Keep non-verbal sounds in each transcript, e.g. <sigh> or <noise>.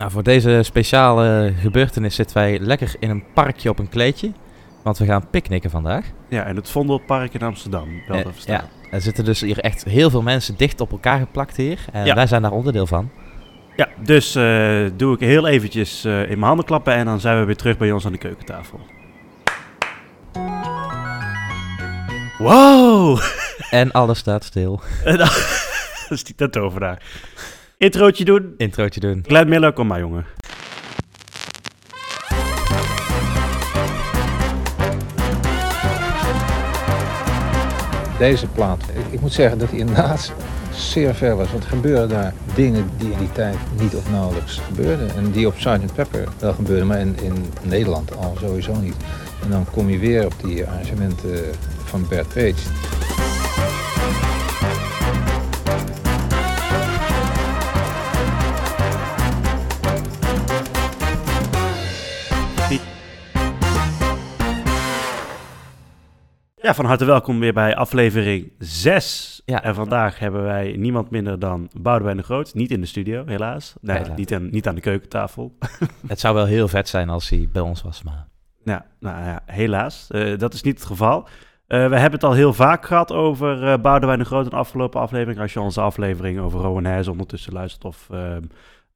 Nou, voor deze speciale gebeurtenis zitten wij lekker in een parkje op een kleedje. Want we gaan picknicken vandaag. Ja, in het Vondelpark in Amsterdam. Wel Eh, te verstaan. ja, er zitten dus hier echt heel veel mensen dicht op elkaar geplakt hier. En Ja. wij zijn daar onderdeel van. Ja, dus eh, doe ik heel eventjes eh, in mijn handen klappen en dan zijn we weer terug bij ons aan de keukentafel. Wow! <laughs> En alles staat stil. En <laughs> Dat is die tentovenaar. Introotje doen. Introotje doen. Glenn Miller, kom maar jongen. Deze plaat, ik, moet zeggen dat hij inderdaad zeer ver was. Want er gebeuren daar dingen die in die tijd niet of nauwelijks gebeurden. En die op Sgt. Pepper wel gebeurden, maar in, in Nederland al sowieso niet. En dan kom je weer op die arrangementen van Bert Page. Ja, van harte welkom weer bij aflevering 6. Ja. En vandaag hebben wij niemand minder dan Boudewijn de Groot. Niet in de studio, helaas. Nee, Helaas. Niet, aan, niet aan de keukentafel. <laughs> Het zou wel heel vet zijn als hij bij ons was, maar... Ja, nou ja, helaas. Eh, dat is niet het geval. Eh, we hebben het al heel vaak gehad over eh Boudewijn de Groot in de afgelopen aflevering. Als je onze aflevering over Rowan Heijs ondertussen luistert of ehm,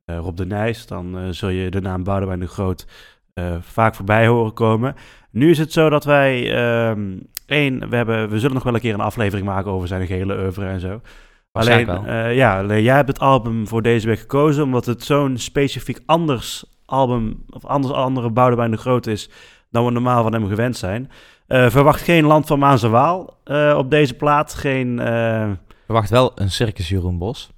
eh, Rob de Nijs, dan zul je de naam Boudewijn de Groot eh, vaak voorbij horen komen. Nu is het zo dat wij, ehm één, we, hebben, we zullen nog wel een keer een aflevering maken over zijn gehele oeuvre en zo. Alleen, eh, ja, alleen jij hebt het album voor deze week gekozen omdat het zo'n specifiek anders album, of anders andere Boudewijn de Groot is dan we normaal van hem gewend zijn. Eh, verwacht geen Land van Maas en Waal op deze plaat. Geen, eh, Verwacht wel een Circus Jeroen Bos.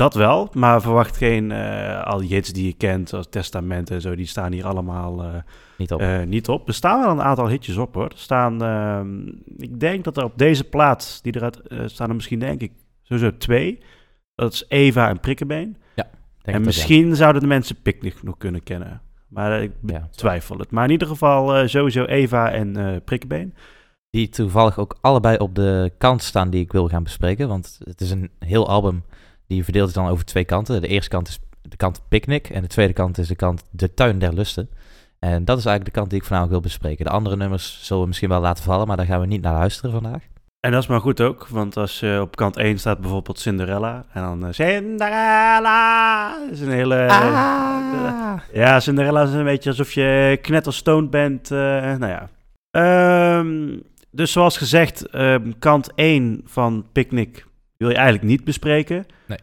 Dat wel, maar verwacht geen eh, al die hits die je kent, zoals Testament en zo. Die staan hier allemaal eh, Niet op. niet op. Er staan wel een aantal hitjes op hoor. Er staan, ehm, ik denk dat er op deze plaat, die eruit staan er misschien denk ik sowieso twee. Dat is Eva en Prikkenbeen. Denk en ja. misschien zouden de mensen Picnic nog kunnen kennen. Maar ik Ja. betwijfel het. Maar in ieder geval sowieso Eva en Prikkenbeen. Die toevallig ook allebei op de kant staan die ik wil gaan bespreken. Want het is een heel album die verdeeld is dan over twee kanten. De eerste kant is de kant Picnic en de tweede kant is de kant De Tuin der Lusten. En dat is eigenlijk de kant die ik vanavond wil bespreken. De andere nummers zullen we misschien wel laten vallen, maar daar gaan we niet naar luisteren vandaag. En dat is maar goed ook, want als je op kant 1 staat bijvoorbeeld Cinderella. En dan eh, Cinderella. Is een hele... Ah. Ja, Cinderella is een beetje alsof je knetterstoned bent. eh, nou ja. Ehm, dus zoals gezegd, ehm, kant 1 van Picnic wil je eigenlijk niet bespreken. Nee.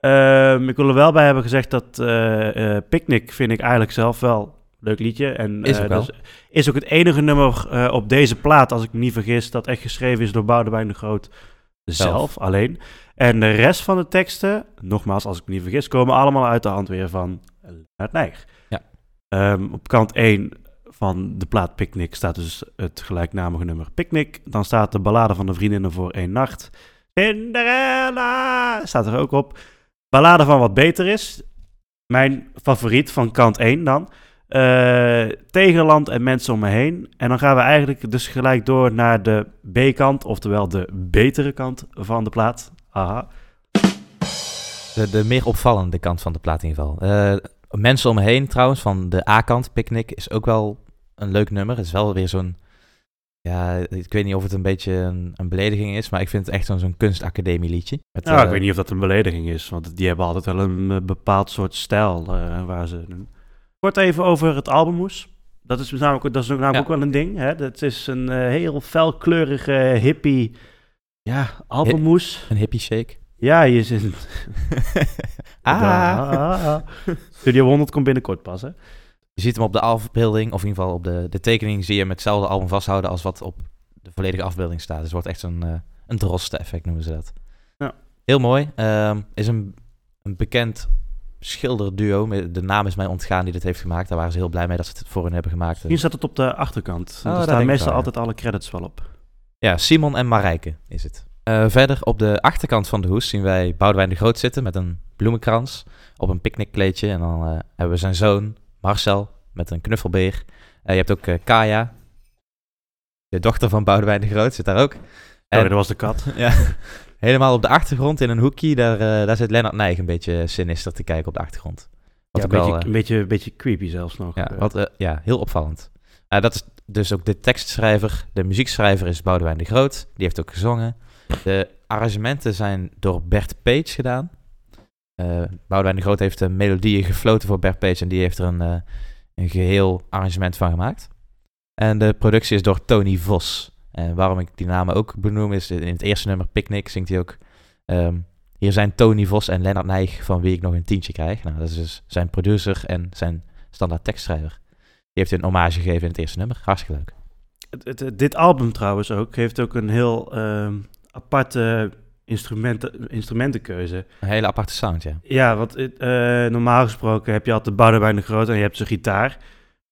Ehm, ik wil er wel bij hebben gezegd dat eh, Picnic vind ik eigenlijk zelf wel leuk liedje. En, Is eh, ook dat is, ook het enige nummer op deze plaat, als ik me niet vergis, dat echt geschreven is door Boudewijn de Groot zelf, Zelf. alleen. En de rest van de teksten, nogmaals, als ik me niet vergis, komen allemaal uit de hand weer van Leonard Nijg. Ja. Ehm, op kant 1 van de plaat Picnic staat dus het gelijknamige nummer Picnic. Dan staat de ballade van de vriendinnen voor één nacht. Cinderella staat er ook op. Ballade van wat beter is. Mijn favoriet van kant 1 dan. Eh, Tegenland en mensen om me heen. En dan gaan we eigenlijk dus gelijk door naar de B-kant, oftewel de betere kant van de plaat. Aha. De, de meer opvallende kant van de plaat in ieder geval. Eh, Mensen om me heen trouwens, van de A-kant, Picnic, is ook wel een leuk nummer. Het is wel weer zo'n... Ja, ik weet niet of het een beetje een, een belediging is, maar ik vind het echt zo'n zo'n kunstacademie liedje. Met, Nou, ik eh, weet niet of dat een belediging is, want die hebben altijd wel een eh, bepaald soort stijl eh, waar ze doen. Kort even over het albumhoes. Dat is namelijk, dat is namelijk Ja. ook wel een ding. Hè? Dat is een eh, heel felkleurige hippie ja, albumhoes. Een hippie shake. Ja, je zit... <laughs> <laughs> ah. Ah. Studio 100 komt binnenkort pas, hè? Je ziet hem op de afbeelding, of in ieder geval op de, de tekening, zie je hem hetzelfde album vasthouden als wat op de volledige afbeelding staat. Dus het wordt echt zo'n eh een droste-effect noemen ze dat. Ja. Heel mooi. Ehm, is een, een bekend schilderduo. De naam is mij ontgaan die dit heeft gemaakt. Daar waren ze heel blij mee dat ze het voor hen hebben gemaakt. Hier staat het op de achterkant. Oh, daar staan meestal altijd alle credits wel op. Ja, Simon en Marijke is het. Eh, verder op de achterkant van de hoes zien wij Boudewijn de Groot zitten met een bloemenkrans op een picknickkleedje. En dan eh, hebben we zijn zoon Marcel met een knuffelbeer. Eh, je hebt ook eh, Kaya, de dochter van Boudewijn de Groot, zit daar ook. Oh, dat was de kat. <laughs> Ja, helemaal op de achtergrond in een hoekje, daar, eh, daar zit Lennart Nijg een beetje sinister te kijken op de achtergrond. Ja, ook een, beetje, wel, een, beetje, een beetje creepy zelfs nog. Ja, wat, ja heel opvallend. Eh, dat is dus ook de tekstschrijver. De muziekschrijver is Boudewijn de Groot. Die heeft ook gezongen. De arrangementen zijn door Bert Page gedaan. Eh Boudewijn de Groot heeft de melodieën gefloten voor Bert Page. En die heeft er een, eh, een geheel arrangement van gemaakt. En de productie is door Tony Vos. En waarom ik die namen ook benoem is in het eerste nummer Picnic zingt hij ook... ehm, hier zijn Tony Vos en Lennart Nijg van wie ik nog een tientje krijg. Nou, dat is dus zijn producer en zijn standaard tekstschrijver. Die heeft een hommage gegeven in het eerste nummer. Hartstikke leuk. dit album trouwens ook heeft ook een heel ehm, aparte instrumenten, instrumentenkeuze. Een hele aparte sound, ja. Ja, want eh, normaal gesproken heb je altijd Boudewijn de Groot en je hebt zijn gitaar.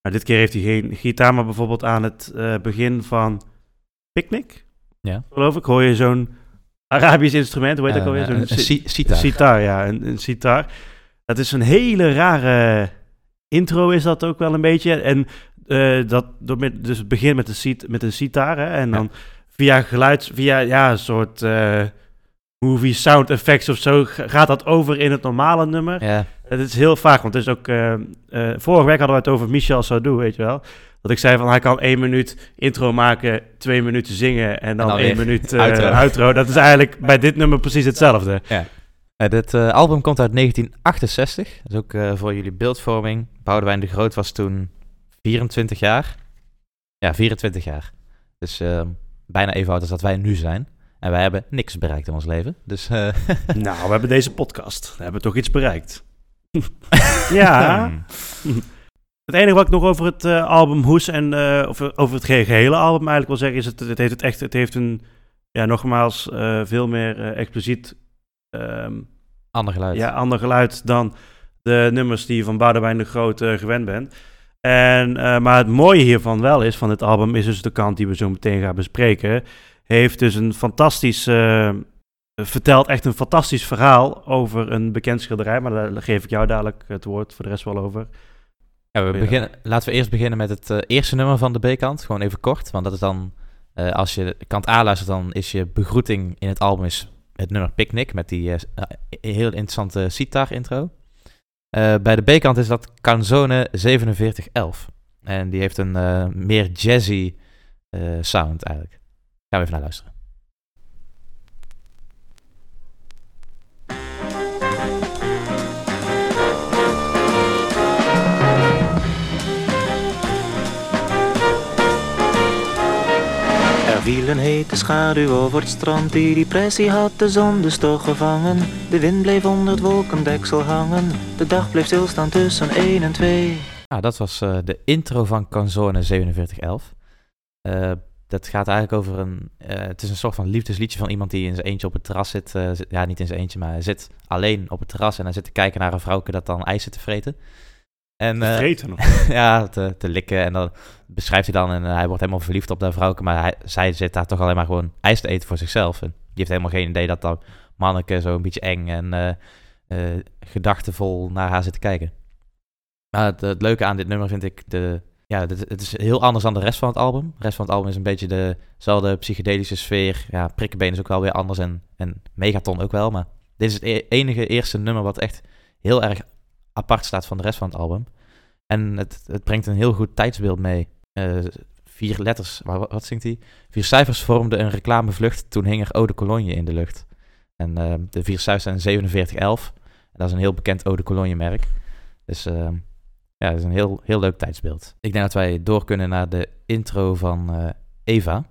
Maar dit keer heeft hij geen gitaar, maar bijvoorbeeld aan het eh, begin van Picnic, Ja. geloof ik, hoor je zo'n Arabisch instrument, hoe heet dat Eh, alweer? Zo'n een, een si- si- sitar. sitar, ja, een, een sitar. Dat is een hele rare intro is dat ook wel een beetje. En eh, dat door met, dus het begint met een, sit, met een sitar, hè, en Ja. dan via geluid, via ja, een soort eh, movie sound effects of zo, gaat dat over in het normale nummer. Ja, Het is heel vaag, want het is ook... eh, eh, vorige week hadden we het over Michel Sardou, weet je wel. Dat ik zei van, hij kan één minuut intro maken, twee minuten zingen en dan, dan één weer minuut eh, outro. <laughs> outro. Dat is eigenlijk bij dit nummer precies hetzelfde. Eh, dit album komt uit 1968. Dat is ook voor jullie beeldvorming. Boudewijn de Groot was toen 24 jaar. Ja, 24 jaar. Dus bijna even oud als dat wij nu zijn. En wij hebben niks bereikt in ons leven. Dus eh, <laughs> nou, we hebben deze podcast. We hebben toch iets bereikt. <laughs> ja. hmm. Het enige wat ik nog over het eh, album Hoes en eh, of over het ge- gehele album eigenlijk wil zeggen, is het, het heeft het echt, het heeft een, ja, nogmaals, veel meer expliciet ehm, ander geluid. Ja, ander geluid dan de nummers die je van Boudewijn de Groot gewend bent. En, maar het mooie hiervan wel is, van dit album, is dus de kant die we zo meteen gaan bespreken. Heeft dus een fantastisch, eh, vertelt echt een fantastisch verhaal over een bekend schilderij. Maar daar geef ik jou dadelijk het woord voor de rest wel over. Ja, we beginnen, laten we eerst beginnen met het eh, eerste nummer van de B-kant. Gewoon even kort, want dat is dan... eh, als je kant A luistert, dan is je begroeting in het album is het nummer Picnic... met die heel interessante sitar-intro. Bij de B-kant is dat Canzone 4711. En die heeft een meer jazzy sound eigenlijk. Gaan we even naar luisteren. Er viel een hete schaduw over het strand, die depressie had de zon dus toch gevangen. De wind bleef onder het wolkendeksel hangen, de dag bleef stilstaan tussen 1 en 2. Ah, dat was eh, de intro van Canzone 4711. Eh dat gaat eigenlijk over een... eh, het is een soort van liefdesliedje van iemand die in zijn eentje op het terras zit. eh, zit- ja, niet in zijn eentje, maar hij zit alleen op het terras en hij zit te kijken naar een vrouwke dat dan ijs zit te vreten. En, eh, Vreten nog. <laughs> ja, te, te likken. En dan beschrijft hij dan en hij wordt helemaal verliefd op dat vrouwke. Maar hij, zij zit daar toch alleen maar gewoon ijs te eten voor zichzelf. En die heeft helemaal geen idee dat dat manneke zo een beetje eng en gedachtenvol naar haar zit te kijken. Maar het, het leuke aan dit nummer vind ik de... Ja, het, is heel anders dan de rest van het album. De rest van het album is een beetje dezelfde psychedelische sfeer. Ja, Prikkenbeen is ook wel weer anders en, en Megaton ook wel. Maar dit is het e- enige eerste nummer wat echt heel erg apart staat van de rest van het album. En het, het brengt een heel goed tijdsbeeld mee. Eh, vier letters, wa- wat, zingt hij? Vier cijfers vormden een reclamevlucht, toen hing er Eau de Cologne in de lucht. En eh, de vier cijfers zijn 4711. En dat is een heel bekend Eau de Cologne merk. Dus eh, ja, dat is een heel, heel leuk tijdsbeeld. Ik denk dat wij door kunnen naar de intro van eh, Eva.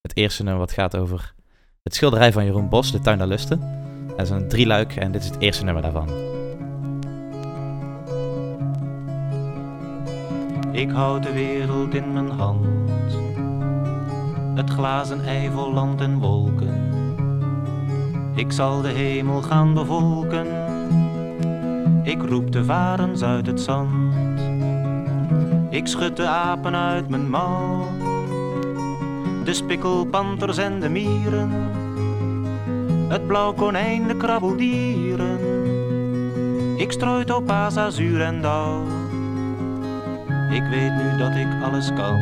Het eerste nummer wat gaat over het schilderij van Jeroen Bos, De Tuin der Lusten. Dat is een drieluik en dit is het eerste nummer daarvan. Ik houd de wereld in mijn hand, het glazen ei vol land en wolken. Ik zal de hemel gaan bevolken, ik roep de varens uit het zand. Ik schud de apen uit mijn mouw, de spikkelpanters en de mieren. Het blauw konijn, de krabbeldieren. Ik strooi topaas, azuur en dauw. Ik weet nu dat ik alles kan.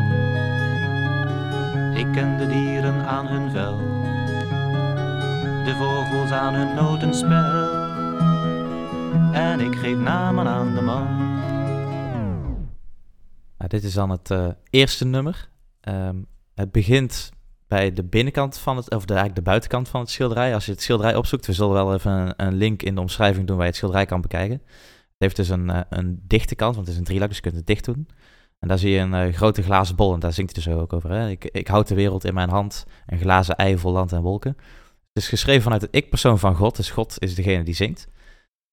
Ik ken de dieren aan hun vel, de vogels aan hun notenspel. En ik geef namen aan de man. Nou, dit is dan het eh, eerste nummer. Ehm, het begint bij de binnenkant van het, of de, eigenlijk de buitenkant van het schilderij. Als je het schilderij opzoekt, we zullen wel even een, link in de omschrijving doen waar je het schilderij kan bekijken. Het heeft dus een, eh, een dichte kant, want het is een drieluik, dus je kunt het dicht doen. En daar zie je een eh, grote glazen bol, en daar zingt hij dus ook over. Hè? Ik, ik houd de wereld in mijn hand, een glazen ei vol land en wolken. Het is geschreven vanuit het ik-persoon van God, dus God is degene die zingt.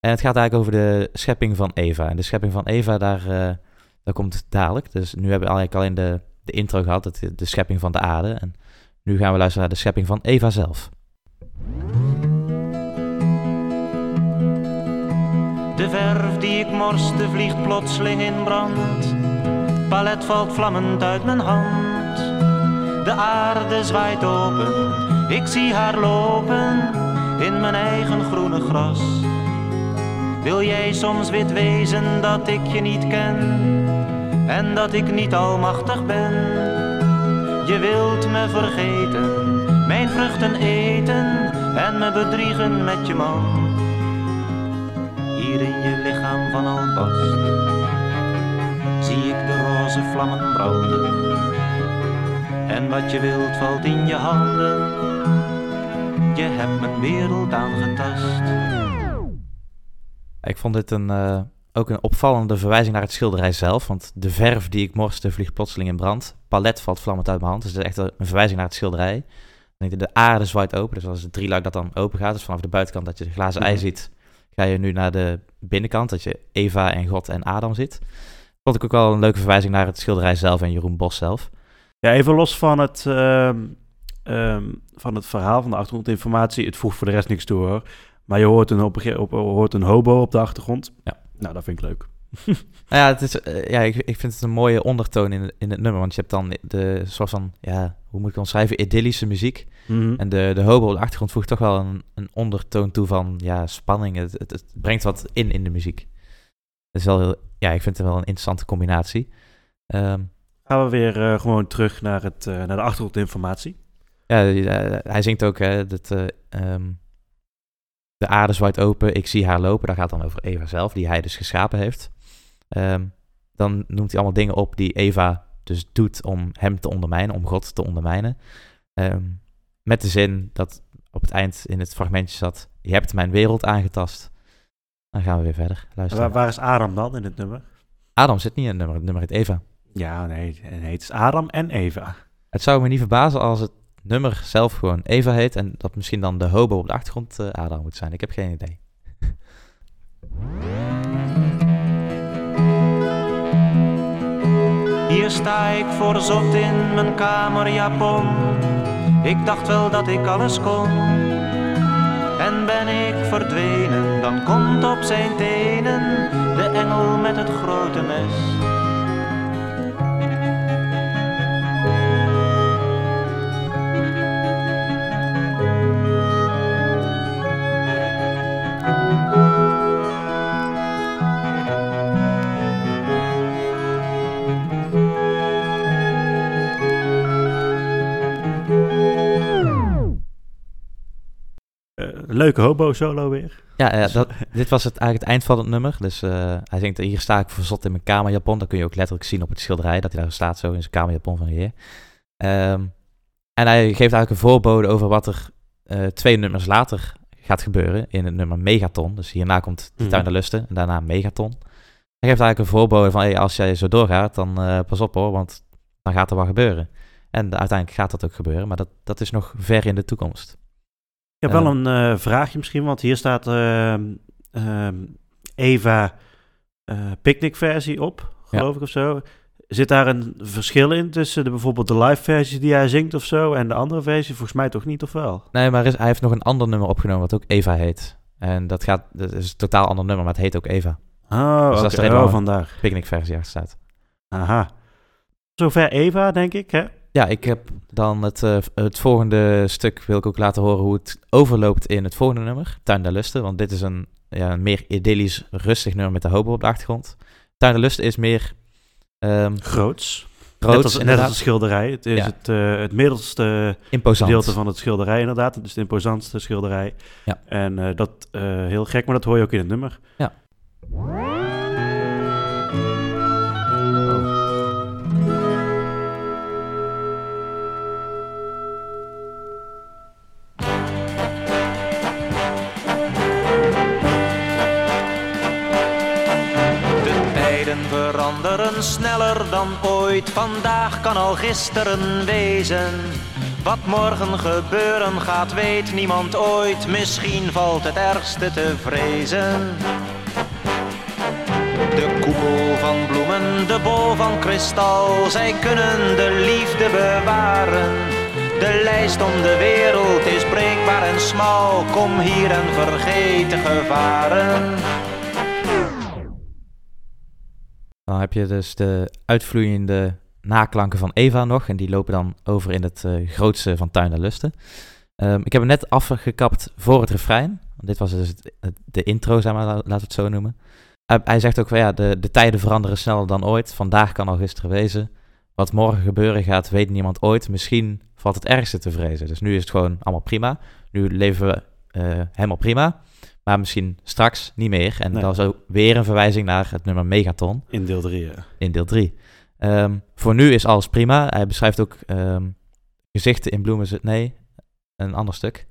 En het gaat eigenlijk over de schepping van Eva. En de schepping van Eva, daar, eh, daar komt dadelijk. Dus nu hebben we eigenlijk alleen de, de intro gehad, de, de schepping van de aarde. En nu gaan we luisteren naar de schepping van Eva zelf. De verf die ik morste vliegt plotseling in brand. Palet valt vlammend uit mijn hand. De aarde zwaait open, ik zie haar lopen in mijn eigen groene gras. Wil jij soms wit wezen dat ik je niet ken en dat ik niet almachtig ben? Je wilt me vergeten, mijn vruchten eten en me bedriegen met je man. Hier in je lichaam van albast zie ik de roze vlammen branden. En wat je wilt valt in je handen. Je hebt mijn wereld aangetast. Ik vond dit een, eh, ook een opvallende verwijzing naar het schilderij zelf. Want de verf die ik morste vliegt plotseling in brand. Palet valt vlammend uit mijn hand. Dus het is echt een verwijzing naar het schilderij. Dan denk je, de aarde zwaait open. Dus als het drieluik dat dan open gaat, dus vanaf de buitenkant dat je de glazen ei Mhm. ziet, ga je nu naar de binnenkant, dat je Eva en God en Adam ziet. Vond ik ook wel een leuke verwijzing naar het schilderij zelf en Jeroen Bos zelf. Ja, even los van het, ehm, ehm, van het verhaal, van de achtergrondinformatie. Het voegt voor de rest niks toe hoor. Maar je hoort een, op, op, hoort een hobo op de achtergrond. Ja. Nou, dat vind ik leuk. <laughs> Nou ja, het is, eh, ja ik, ik vind het een mooie ondertoon in, in het nummer. Want je hebt dan de soort van, ja, hoe moet ik het omschrijven, idyllische muziek. Mhm. En de, de hobo op de achtergrond voegt toch wel een, een ondertoon toe van ja, spanning. Het, het, het brengt wat in in de muziek. Het is wel heel, ja, ik vind het wel een interessante combinatie. Ehm, Gaan we weer eh, gewoon terug naar, het, eh, naar de achtergrondinformatie. ja, hij zingt ook hè, dat eh, ehm, de aarde zwaait open, ik zie haar lopen. Daar gaat dan over Eva zelf, die hij dus geschapen heeft. Ehm, dan noemt hij allemaal dingen op die Eva dus doet om hem te ondermijnen, om God te ondermijnen. Ehm, met de zin dat op het eind in het fragmentje zat, je hebt mijn wereld aangetast. Dan gaan we weer verder. Luisteren. Waar, waar is Adam dan in het nummer? Adam zit niet in het nummer, het nummer heet Eva. Ja, nee, nee, het is Adam en Eva. Het zou me niet verbazen als het nummer zelf gewoon Eva heet en dat misschien dan de hobo op de achtergrond eh, Adam moet zijn. Ik heb geen idee. Hier sta ik voor zot in mijn kamerjapon. Ik dacht wel dat ik alles kon. En ben ik verdwenen, dan komt op zijn tenen de engel met het grote mes. Leuke hobo-solo weer. Ja, ja dat, dit was het, eigenlijk het eind van het nummer. Dus eh, hij zingt, hier sta ik verzot in mijn kamerjapon. Dat kun je ook letterlijk zien op het schilderij, dat hij daar staat zo in zijn kamerjapon van heer. Ehm, en hij geeft eigenlijk een voorbode over wat er eh, twee nummers later gaat gebeuren in het nummer Megaton. Dus hierna komt De Mhm. Tuin der Lusten en daarna Megaton. Hij geeft eigenlijk een voorbode van, hey, als jij zo doorgaat, dan eh, pas op hoor, want dan gaat er wat gebeuren. En uiteindelijk gaat dat ook gebeuren, maar dat, dat is nog ver in de toekomst. Ik heb wel een eh, vraagje misschien, want hier staat ehm, ehm, Eva eh picnicversie op, geloof ik of zo. Zit daar een verschil in tussen de, bijvoorbeeld de live versie die hij zingt of zo en de andere versie? Volgens mij toch niet, of wel? Nee, maar er is, hij heeft nog een ander nummer opgenomen wat ook Eva heet. En dat, gaat, dat is een totaal ander nummer, maar het heet ook Eva. Oh, Dus dat is reden oh. Picnicversie achter staat. Aha. Zover Eva, denk ik, hè? Ja, ik heb dan het, eh, het volgende stuk wil ik ook laten horen hoe het overloopt in het volgende nummer. Tuin der Lusten, want dit is een, ja, een meer idyllisch, rustig nummer met de hobo op de achtergrond. Tuin der Lusten is meer ehm Groots. groots, net, als, net als inderdaad, schilderij. Het is Ja. het, eh, het middelste imposant. gedeelte van het schilderij, inderdaad. Het is het imposantste schilderij. Ja. En eh, dat, heel gek, maar dat hoor je ook in het nummer. De sneller dan ooit. Vandaag kan al gisteren wezen. Wat morgen gebeuren gaat, weet niemand ooit. Misschien valt het ergste te vrezen. De koepel van bloemen, de bol van kristal, zij kunnen de liefde bewaren. De lijst om de wereld is breekbaar en smal. Kom hier en vergeet de gevaren. Dan heb je dus de uitvloeiende naklanken van Eva nog. En die lopen dan over in het eh, grootste van Tuin der Lusten. Ehm, ik heb hem net afgekapt voor het refrein. Dit was dus het- de intro, zeg maar, la- laten we het zo noemen. Hij- hij zegt ook van ja, de, de tijden veranderen sneller dan ooit. Vandaag kan al gisteren wezen. Wat morgen gebeuren gaat, weet niemand ooit. Misschien valt het ergste te vrezen. Dus nu is het gewoon allemaal prima. Nu leven we eh, helemaal prima. Maar misschien straks niet meer. En Nee. dat is ook weer een verwijzing naar het nummer Megaton In deel 3. in deel 3. voor nu is alles prima. Hij beschrijft ook ehm, gezichten in bloemen. Nee, een ander stuk.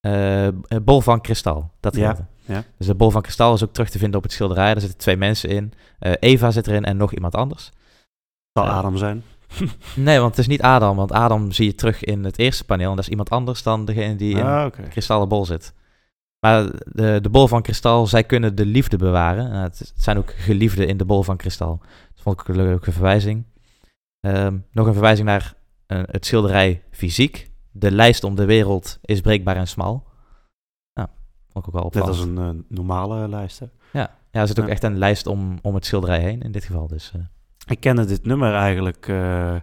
Eh, een bol van kristal. Dat Ja, ja. Dus de bol van kristal is ook terug te vinden op het schilderij. Daar zitten twee mensen in. Eh, Eva zit erin en nog iemand anders. Zal Ja. Adam zijn. <laughs> <laughs> Nee, want het is niet Adam. Want Adam zie je terug in het eerste paneel. En dat is iemand anders dan degene die in Ah, oké. de kristallen bol zit. Maar de, de bol van kristal, zij kunnen de liefde bewaren. Nou, het, het zijn ook geliefden in de bol van kristal. Dat vond ik een leuke verwijzing. Ehm, nog een verwijzing naar eh, het schilderij fysiek. De lijst om de wereld is breekbaar en smal. Nou, vond ik ook wel Net opvallend. als een eh, normale lijst. hè. Ja, ja, er zit ook Ja. echt een lijst om, om het schilderij heen in dit geval. Dus, eh, Ik kende dit nummer eigenlijk eh,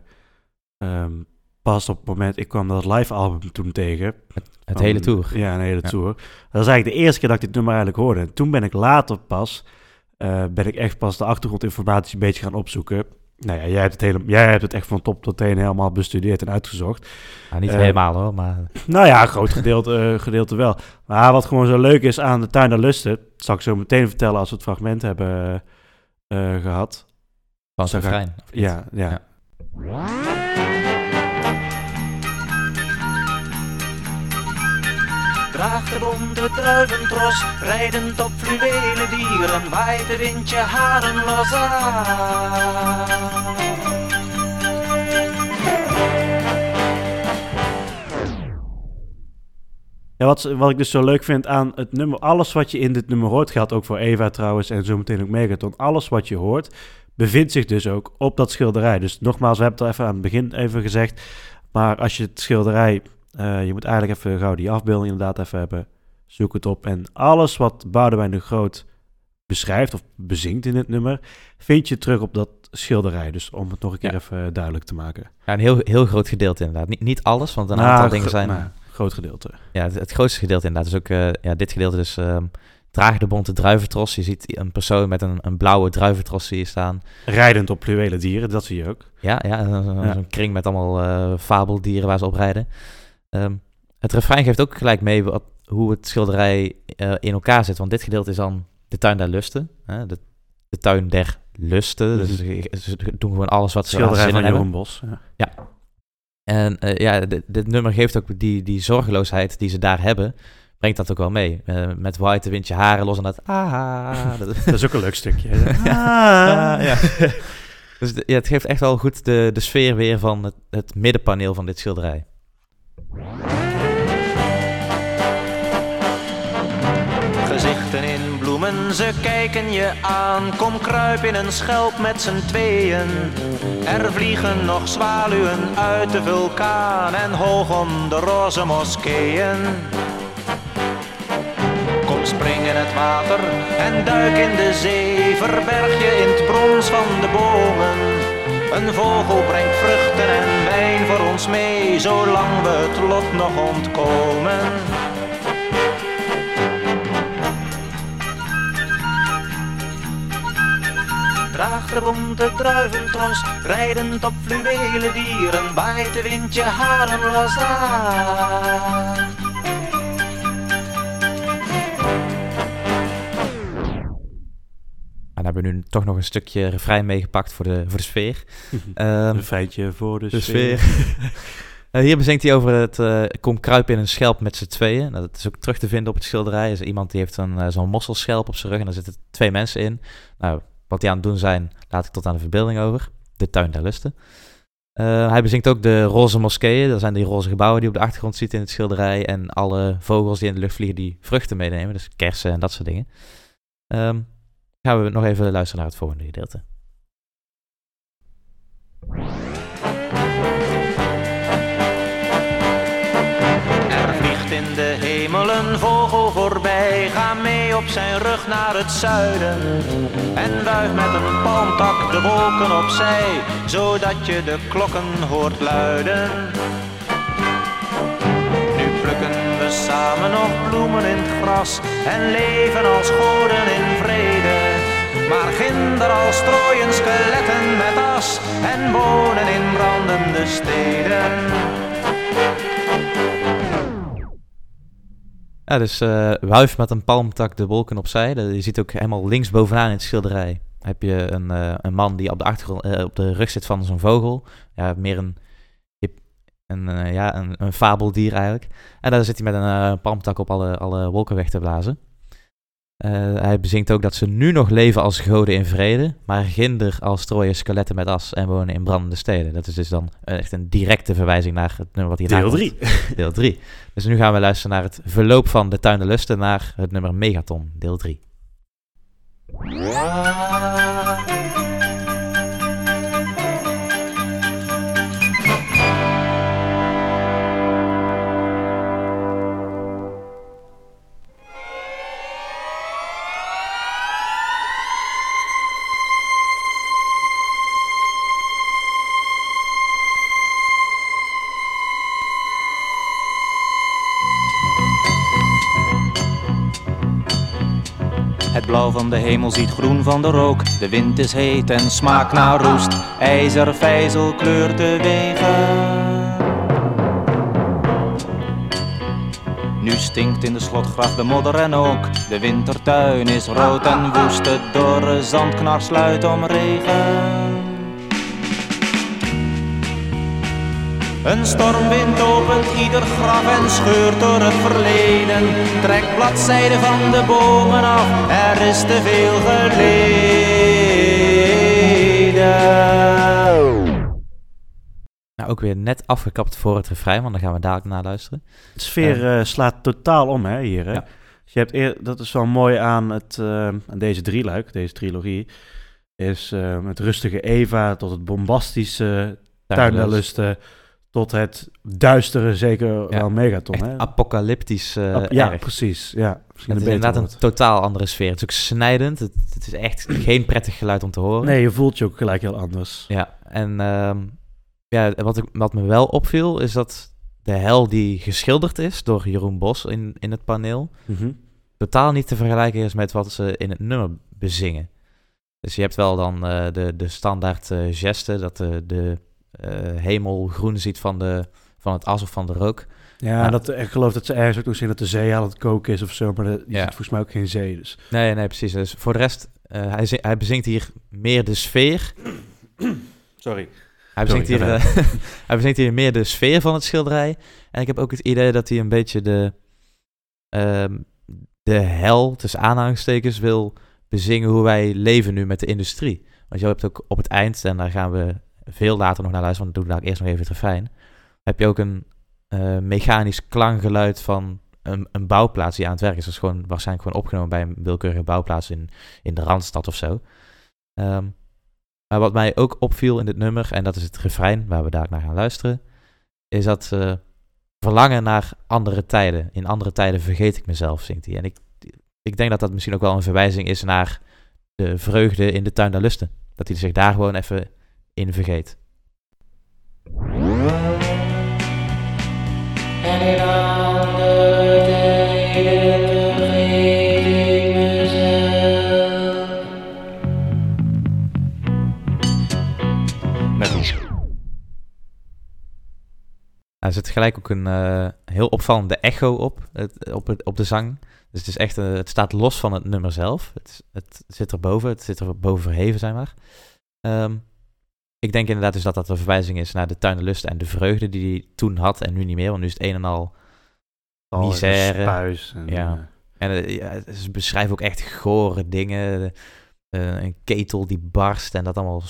ehm, pas op het moment... Ik kwam dat live album toen tegen. het Van- hele tour. Ja, een hele Ja. tour. Dat is eigenlijk de eerste keer dat ik dit nummer eigenlijk hoorde. En toen ben ik later pas... eh, ben ik echt pas de achtergrondinformatie een beetje gaan opzoeken. Nou ja, jij hebt het, hele, jij hebt het echt van top tot teen helemaal bestudeerd en uitgezocht. Nou, niet Eh, helemaal hoor, maar Nou ja, een groot gedeelte, eh, gedeelte wel. Maar wat gewoon zo leuk is aan de Tuin der Lusten... dat zal ik zo meteen vertellen als we het fragment hebben eh, gehad. van het niet? Ja, ja. Ja. Draag de bonte druiventros, rijdend op fluwelen dieren, waait de wind je haren los aan. Ja, wat, wat ik dus zo leuk vind aan het nummer, alles wat je in dit nummer hoort, geldt ook voor Eva trouwens en zometeen ook Megaton. Alles wat je hoort, bevindt zich dus ook op dat schilderij. Dus nogmaals, we hebben het al even aan het begin even gezegd. Maar als je het schilderij, eh, je moet eigenlijk even gauw die afbeelding inderdaad even hebben. Zoek het op. En alles wat Boudewijn de Groot beschrijft of bezingt in het nummer, vind je terug op dat schilderij. Dus om het nog een keer Ja. even duidelijk te maken. Ja, een heel, heel groot gedeelte inderdaad. Niet, niet alles, want een Nou, aantal dingen zijn... nou, groot gedeelte. Ja, het, het grootste gedeelte inderdaad is ook eh, ja, dit gedeelte dus ehm draag de bonte druiventros. Je ziet een persoon met een, een blauwe druiventros je staan. Rijdend op fluwelen dieren, dat zie je ook. Ja, ja, een- Ja. kring met allemaal eh, fabeldieren waar ze op rijden. Ehm, het refrein geeft ook gelijk mee wat, hoe het schilderij eh, in elkaar zit. Want dit gedeelte is dan de tuin der lusten. Hè? De, de tuin der lusten. Dus Mhm. ze doen gewoon alles wat ze Schilderij van. Jeroen Bos. Ja. En eh, ja, dit, dit nummer geeft ook die, die zorgeloosheid die ze daar hebben, brengt dat ook wel mee. Eh, met White wind je haren los en dat ah. <laughs> dat, Dat is ook een leuk stukje. Ah, <laughs> Ah. ja. dus de- ja, het geeft echt wel goed de, de sfeer weer van het, het middenpaneel van dit schilderij. Gezichten in bloemen, ze kijken je aan. Kom kruip in een schelp met z'n tweeën. Er vliegen nog zwaluwen uit de vulkaan en hoog om de roze moskeeën. Kom spring in het water en duik in de zee. Verberg je in het brons van de bomen. Een vogel brengt vruchten en wijn voor ons mee, zolang we het lot nog ontkomen. Draag de bonte druiventros, rijdend op fluwelen dieren, waait de wind je haren los. Hebben we nu toch nog een stukje refrein meegepakt voor de, voor de sfeer. <laughs> Ehm, een feitje voor de, de sfeer. sfeer. <laughs> Eh, hier bezinkt hij over het eh, kom kruipen in een schelp met z'n tweeën. Nou, dat is ook terug te vinden op het schilderij. Er is iemand die heeft een, eh, zo'n mosselschelp op zijn rug en daar zitten twee mensen in. Nou, wat die aan het doen zijn, laat ik tot aan de verbeelding over. De tuin der lusten. Hij bezinkt ook de roze moskeeën. Dat zijn die roze gebouwen die op de achtergrond ziet in het schilderij. En alle vogels die in de lucht vliegen die vruchten meenemen. Dus kersen en dat soort dingen. Ehm, gaan we nog even luisteren naar het volgende gedeelte. Er vliegt in de hemel een vogel voorbij. Ga mee op zijn rug naar het zuiden. En wuif met een palmtak de wolken opzij. Zodat je de klokken hoort luiden. Nu plukken we samen nog bloemen in het gras. En leven als goden in vrede. Maar ginder al strooien skeletten met as. En wonen in brandende steden. Ja, dus wuif met een palmtak de wolken opzij. Je ziet ook helemaal links bovenaan in het schilderij heb je een, eh, een man die op de, achtergrond, eh, op de rug zit van zo'n vogel. Ja, meer een, een, ja, een, een fabeldier eigenlijk. En daar zit hij met een palmtak op alle, alle wolken weg te blazen. Eh, hij bezinkt ook dat ze nu nog leven als goden in vrede, maar ginder als strooien skeletten met as en wonen in brandende steden. Dat is dus dan echt een directe verwijzing naar het nummer wat hier Deel 3. <laughs> Deel 3. Dus nu gaan we luisteren naar het verloop van de Tuin der Lusten naar het nummer Megaton, deel 3. Van de hemel ziet groen van de rook. De wind is heet en smaakt naar roest. IJzer, vijzel kleurt de wegen. Nu stinkt in de slotgracht de modder en ook. De wintertuin is rood en woest. Het dorre zandknar sluit om regen. Een stormwind opent ieder graf en scheurt door het verleden. Trekt bladzijden van de bomen af, er is te veel geleden. Nou, ook weer net afgekapt voor het refrein, want dan gaan we dadelijk naar luisteren. De sfeer eh, slaat totaal om hè, hier. Hè? Ja. Dus je hebt eer, dat is wel mooi aan, het, eh, aan deze drieluik, deze trilogie. Is eh, het rustige Eva tot het bombastische Tuin der Lusten. Tot het duistere, zeker wel Megaton. Hè? apocalyptisch Ap- ja, erg. precies. Ja, misschien Het is inderdaad een totaal andere sfeer. Het is ook snijdend. Het, het is echt <clears throat> geen prettig geluid om te horen. Nee, je voelt je ook gelijk heel anders. Ja, en ehm, ja, wat, ik, wat me wel opviel is dat de hel die geschilderd is door Jeroen Bos in, in het paneel, Mhm. totaal niet te vergelijken is met wat ze in het nummer bezingen. Dus je hebt wel dan eh, de, de standaard eh, gesten, dat de, de hemel groen ziet van, de, van het as of van de rook. Ja, Ja. Dat, ik geloof dat ze ergens ook nog zien dat de zee aan het koken is of zo, maar dat, je Ja. ziet volgens mij ook geen zee. Dus. Nee, nee, precies. Dus voor de rest, eh, hij, hij bezingt hier meer de sfeer. <clears throat> Sorry. Hij Sorry, bezingt, hier, eh, <laughs> hij bezingt hier meer de sfeer van het schilderij. En ik heb ook het idee dat hij een beetje de, ehm, de hel, tussen aanhalingstekens, wil bezingen hoe wij leven nu met de industrie. Want je hebt ook op het eind, en daar gaan we veel later nog naar luisteren, want dan doe ik eerst nog even het refijn. Heb je ook een eh, mechanisch klankgeluid van een, een bouwplaats die aan het werk is. Dat is gewoon waarschijnlijk gewoon opgenomen bij een willekeurige bouwplaats in, in de Randstad of zo. Ehm, maar wat mij ook opviel in dit nummer, en dat is het refrein waar we daar naar gaan luisteren, is dat ze verlangen naar andere tijden. In andere tijden vergeet ik mezelf, zingt hij. En ik, ik denk dat dat misschien ook wel een verwijzing is naar de vreugde in de tuin der lusten. Dat hij zich daar gewoon even in vergeet. Er zit gelijk ook een eh, heel opvallende echo op, het, op, het, op de zang. Dus het is echt, eh, het staat los van het nummer zelf. Het, het zit erboven, het zit er boven verheven, zeg maar. Ehm, ik denk inderdaad dus dat dat een verwijzing is naar de tuin de lust en de vreugde die hij toen had en nu niet meer. Want nu is het een en al Al misère. Spuis. En, Ja. En eh, ja, ze beschrijven ook echt gore dingen. Eh, een ketel die barst en dat allemaal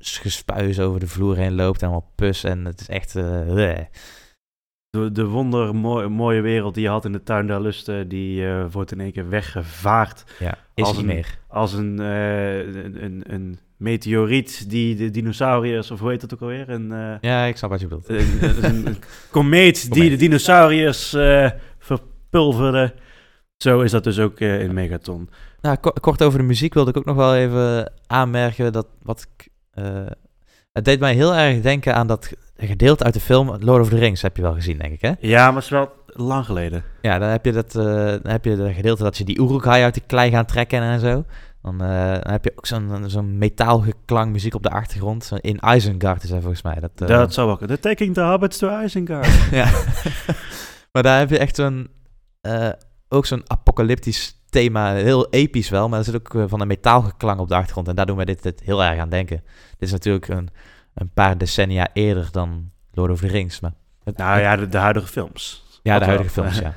gespuis over de vloer heen loopt. En allemaal pus. En het is echt... eh. De, de wonder mooie, mooie wereld die je had in de tuin der lusten, die eh, wordt in één keer weggevaagd. ja, is Als niet een- meer. Als een, eh, een, een, een meteoriet die de dinosauriërs, of hoe heet dat ook alweer? Een, eh, Ja, ik snap wat je bedoelt. een, een, een <laughs> komeet die de dinosauriërs eh verpulverde. Zo is dat dus ook eh, in Megaton. Nou, ko- kort over de muziek wilde ik ook nog wel even aanmerken dat wat ik... het deed mij heel erg denken aan dat gedeelte uit de film Lord of the Rings, heb je wel gezien, denk ik, hè? Ja, maar het is wel lang geleden. Ja, dan heb je dat, dan heb je dat gedeelte dat ze die Uruk-hai uit de klei gaan trekken en zo. Dan, eh, dan heb je ook zo'n zo'n metaalgeklang muziek op de achtergrond. In Isengard is dat volgens mij. Dat, eh, Dat zou wel kunnen. The Taking the Hobbits to Isengard. <laughs> ja. <laughs> maar daar heb je echt zo'n, eh, ook zo'n apocalyptisch thema. Heel episch wel, maar er zit ook eh, van een metaalgeklang op de achtergrond. En daar doen wij dit, dit heel erg aan denken. Dit is natuurlijk een, een paar decennia eerder dan Lord of the Rings. Maar het- nou ja, de, de huidige films. ja, de huidige films, <laughs> ja.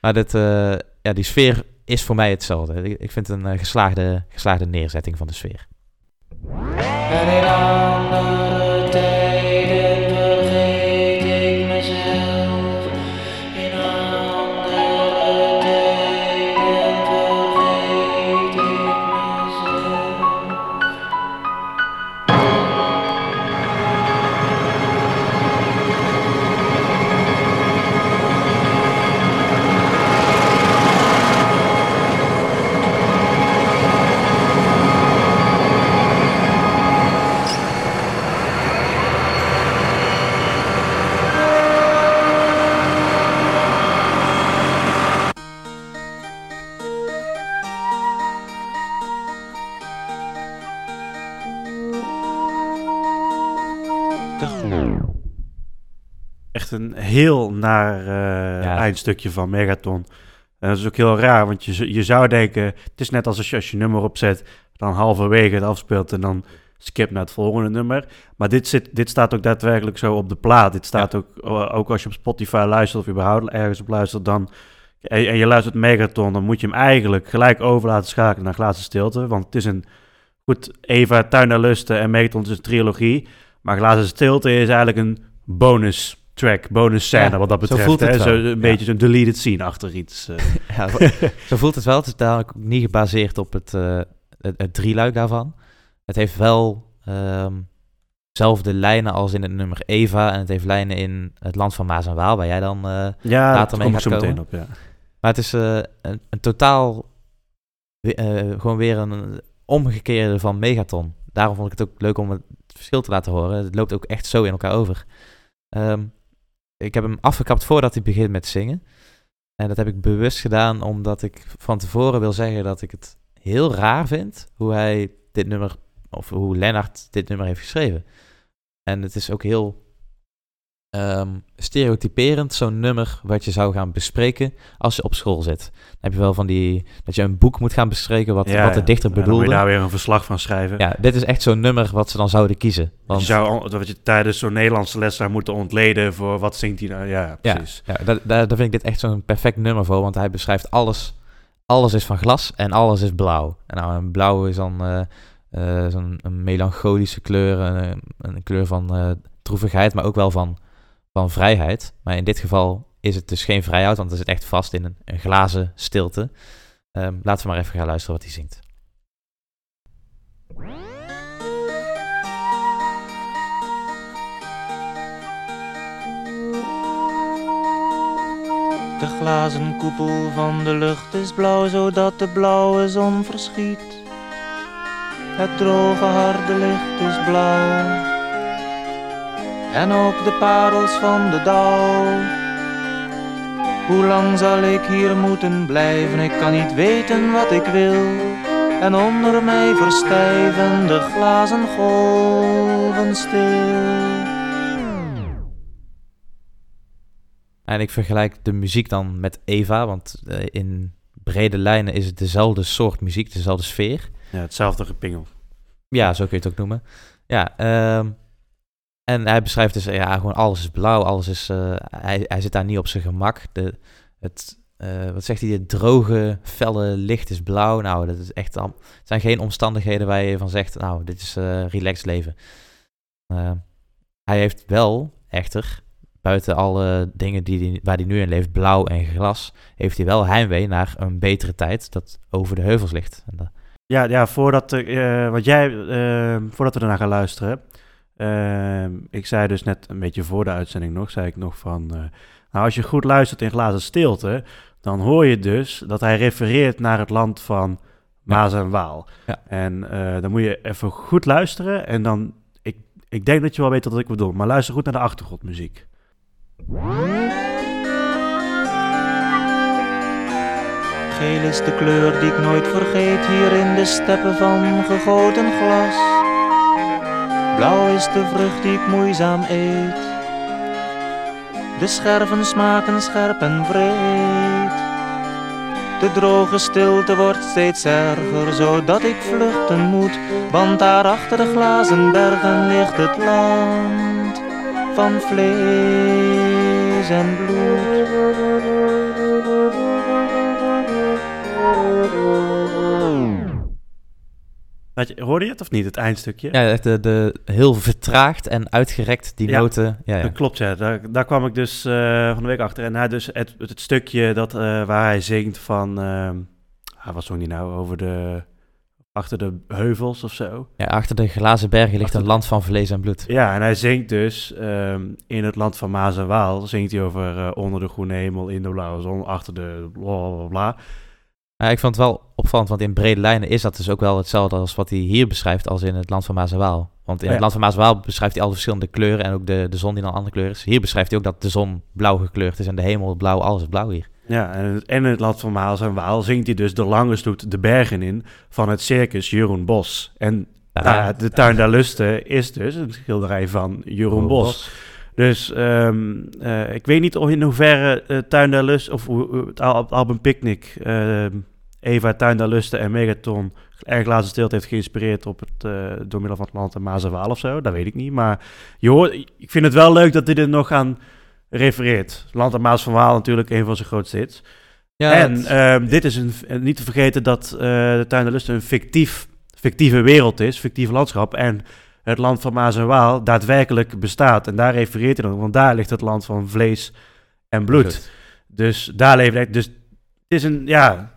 Maar dit, eh, ja, die sfeer is voor mij hetzelfde. Ik, vind het een eh, geslaagde, geslaagde neerzetting van de sfeer. Een heel naar eh, Ja. eindstukje van Megaton. En dat is ook heel raar, want je, je zou denken... Het is net als als je, als je nummer opzet, dan halverwege het afspeelt... en dan skip naar het volgende nummer. Maar dit, zit, dit staat ook daadwerkelijk zo op de plaat. Dit staat ook, ook als je op Spotify luistert... of überhaupt ergens op luistert, dan... En, en je luistert Megaton, dan moet je hem eigenlijk gelijk over laten schakelen naar glazen stilte. Want het is een... Goed, Eva, Tuin naar Lusten en Megaton is een trilogie. Maar glazen stilte is eigenlijk een bonus track, bonus scène Ja, wat dat zo betreft. voelt het hè? Zo, een Ja. beetje zo'n deleted scene achter iets. eh. <laughs> Ja, <laughs> zo voelt het wel. Het is dadelijk ook niet gebaseerd op het, eh het, het drieluik daarvan. Het heeft wel ehm, dezelfde lijnen als in het nummer Eva. En het heeft lijnen in het land van Maas en Waal, waar jij dan... eh, ja, Later mee gaat zo meteen op, ja. Maar het is een, een totaal... gewoon weer een omgekeerde van Megaton. Daarom vond ik het ook leuk om het verschil te laten horen. Het loopt ook echt zo in elkaar over. Ehm, ik heb hem afgekapt voordat hij begint met zingen. En dat heb ik bewust gedaan omdat ik van tevoren wil zeggen dat ik het heel raar vind hoe hij dit nummer, of hoe Lennart dit nummer heeft geschreven. En het is ook heel ehm, stereotyperend, zo'n nummer wat je zou gaan bespreken als je op school zit. Dan heb je wel van die, dat je een boek moet gaan bespreken wat, Ja, wat de ja. dichter En dan moet bedoelde. je daar weer een verslag van schrijven. Ja, dit is echt zo'n nummer wat ze dan zouden kiezen. Want Je zou dat je tijdens zo'n Nederlandse les zou moeten ontleden voor wat zingt hij nou. Ja, Ja, precies. ja daar, daar, daar vind ik dit echt zo'n perfect nummer voor, want hij beschrijft alles. Alles is van glas en alles is blauw. En nou, een blauw is dan eh, zo'n een melancholische kleur, een, een kleur van droevigheid, maar ook wel van, van vrijheid. Maar in dit geval is het dus geen vrijheid, want het zit echt vast in een, glazen stilte. Ehm, laten we maar even gaan luisteren wat hij zingt. De glazen koepel van de lucht is blauw, zodat de blauwe zon verschiet. Het droge harde licht is blauw. En ook de parels van de dauw. Hoe lang zal ik hier moeten blijven? Ik kan niet weten wat ik wil. En onder mij verstijven de glazen golven stil. En ik vergelijk de muziek dan met Eva, want eh, in brede lijnen is het dezelfde soort muziek, dezelfde sfeer. Ja, hetzelfde gepingel. Ja, zo kun je het ook noemen. Ja, ehm, en hij beschrijft dus, ja, gewoon alles is blauw, alles is, eh, hij, hij zit daar niet op zijn gemak. De, het, eh, wat zegt hij, het droge, felle licht is blauw. Nou, dat is echt, het zijn geen omstandigheden waar je van zegt, nou, dit is eh relaxed leven. Hij heeft wel, echter, buiten alle dingen die waar hij nu in leeft, blauw en glas, heeft hij wel heimwee naar een betere tijd dat over de heuvels ligt. Ja, ja voordat, eh, wat jij, voordat we ernaar gaan luisteren. Eh, ik zei dus net een beetje voor de uitzending nog, zei ik nog van... eh, nou, als je goed luistert in glazen stilte, dan hoor je dus dat hij refereert naar het land van Maas en Waal. Ja. En eh, dan moet je even goed luisteren en dan... Ik, ik denk dat je wel weet wat ik bedoel, maar luister goed naar de achtergrondmuziek. Geel is de kleur die ik nooit vergeet hier in de steppen van gegoten glas. Blauw is de vrucht die ik moeizaam eet. De scherven smaken scherp en vreed. De droge stilte wordt steeds erger, zodat ik vluchten moet. Want daar achter de glazen bergen ligt het land van vlees en bloed. Je, hoorde je het of niet, het eindstukje? Ja, de, de, heel vertraagd en uitgerekt, die Ja, noten. Ja, ja. Dat klopt, ja. Daar, daar kwam ik dus eh, van de week achter. En hij dus het, het stukje dat, eh, waar hij zingt van... ehm ah, wat zong die nou? Over de... Achter de heuvels of zo. Ja, achter de glazen bergen ligt Achter een land van vlees en bloed. Ja, en hij zingt dus ehm, in het land van Maas en Waal... zingt hij over eh, onder de groene hemel, in de blauwe zon, achter de bla bla bla. Ja, ik vond het wel opvallend, want in brede lijnen is dat dus ook wel hetzelfde als wat hij hier beschrijft als in het land van Maas en Waal. Want in Ja. het land van Maas en Waal beschrijft hij al de verschillende kleuren en ook de, de zon die dan een andere kleur is. Hier beschrijft hij ook dat de zon blauw gekleurd is en de hemel blauw, alles is blauw hier. Ja, en, in het- land van Maas en Waal zingt hij dus de lange stoet de bergen in... van het circus Jeroen Bos. En nou de tuin der lusten is dus een schilderij van Jeroen Bos. Dus ehm, eh, ik weet niet of in hoeverre eh, Tuin der Lust of het, al- het album Picnic, ehm, Eva, Tuin der Lusten en Megaton erg laatste stilte heeft geïnspireerd op het, eh, door middel van het land en Maas en Waal of zo. Dat weet ik niet. Maar je hoort, ik vind het wel leuk dat dit er nog aan refereert. Land en Maas van Waal natuurlijk een van zijn grootste hits. Ja, en het- ehm, dit is een, en niet te vergeten dat de Tuin der Lusten een fictief, fictieve wereld is, fictief landschap. En het land van Maas en Waal daadwerkelijk bestaat. En daar refereert hij dan, want daar ligt het land van vlees en bloed. Dus daar leeft hij. Dus het is een, ja...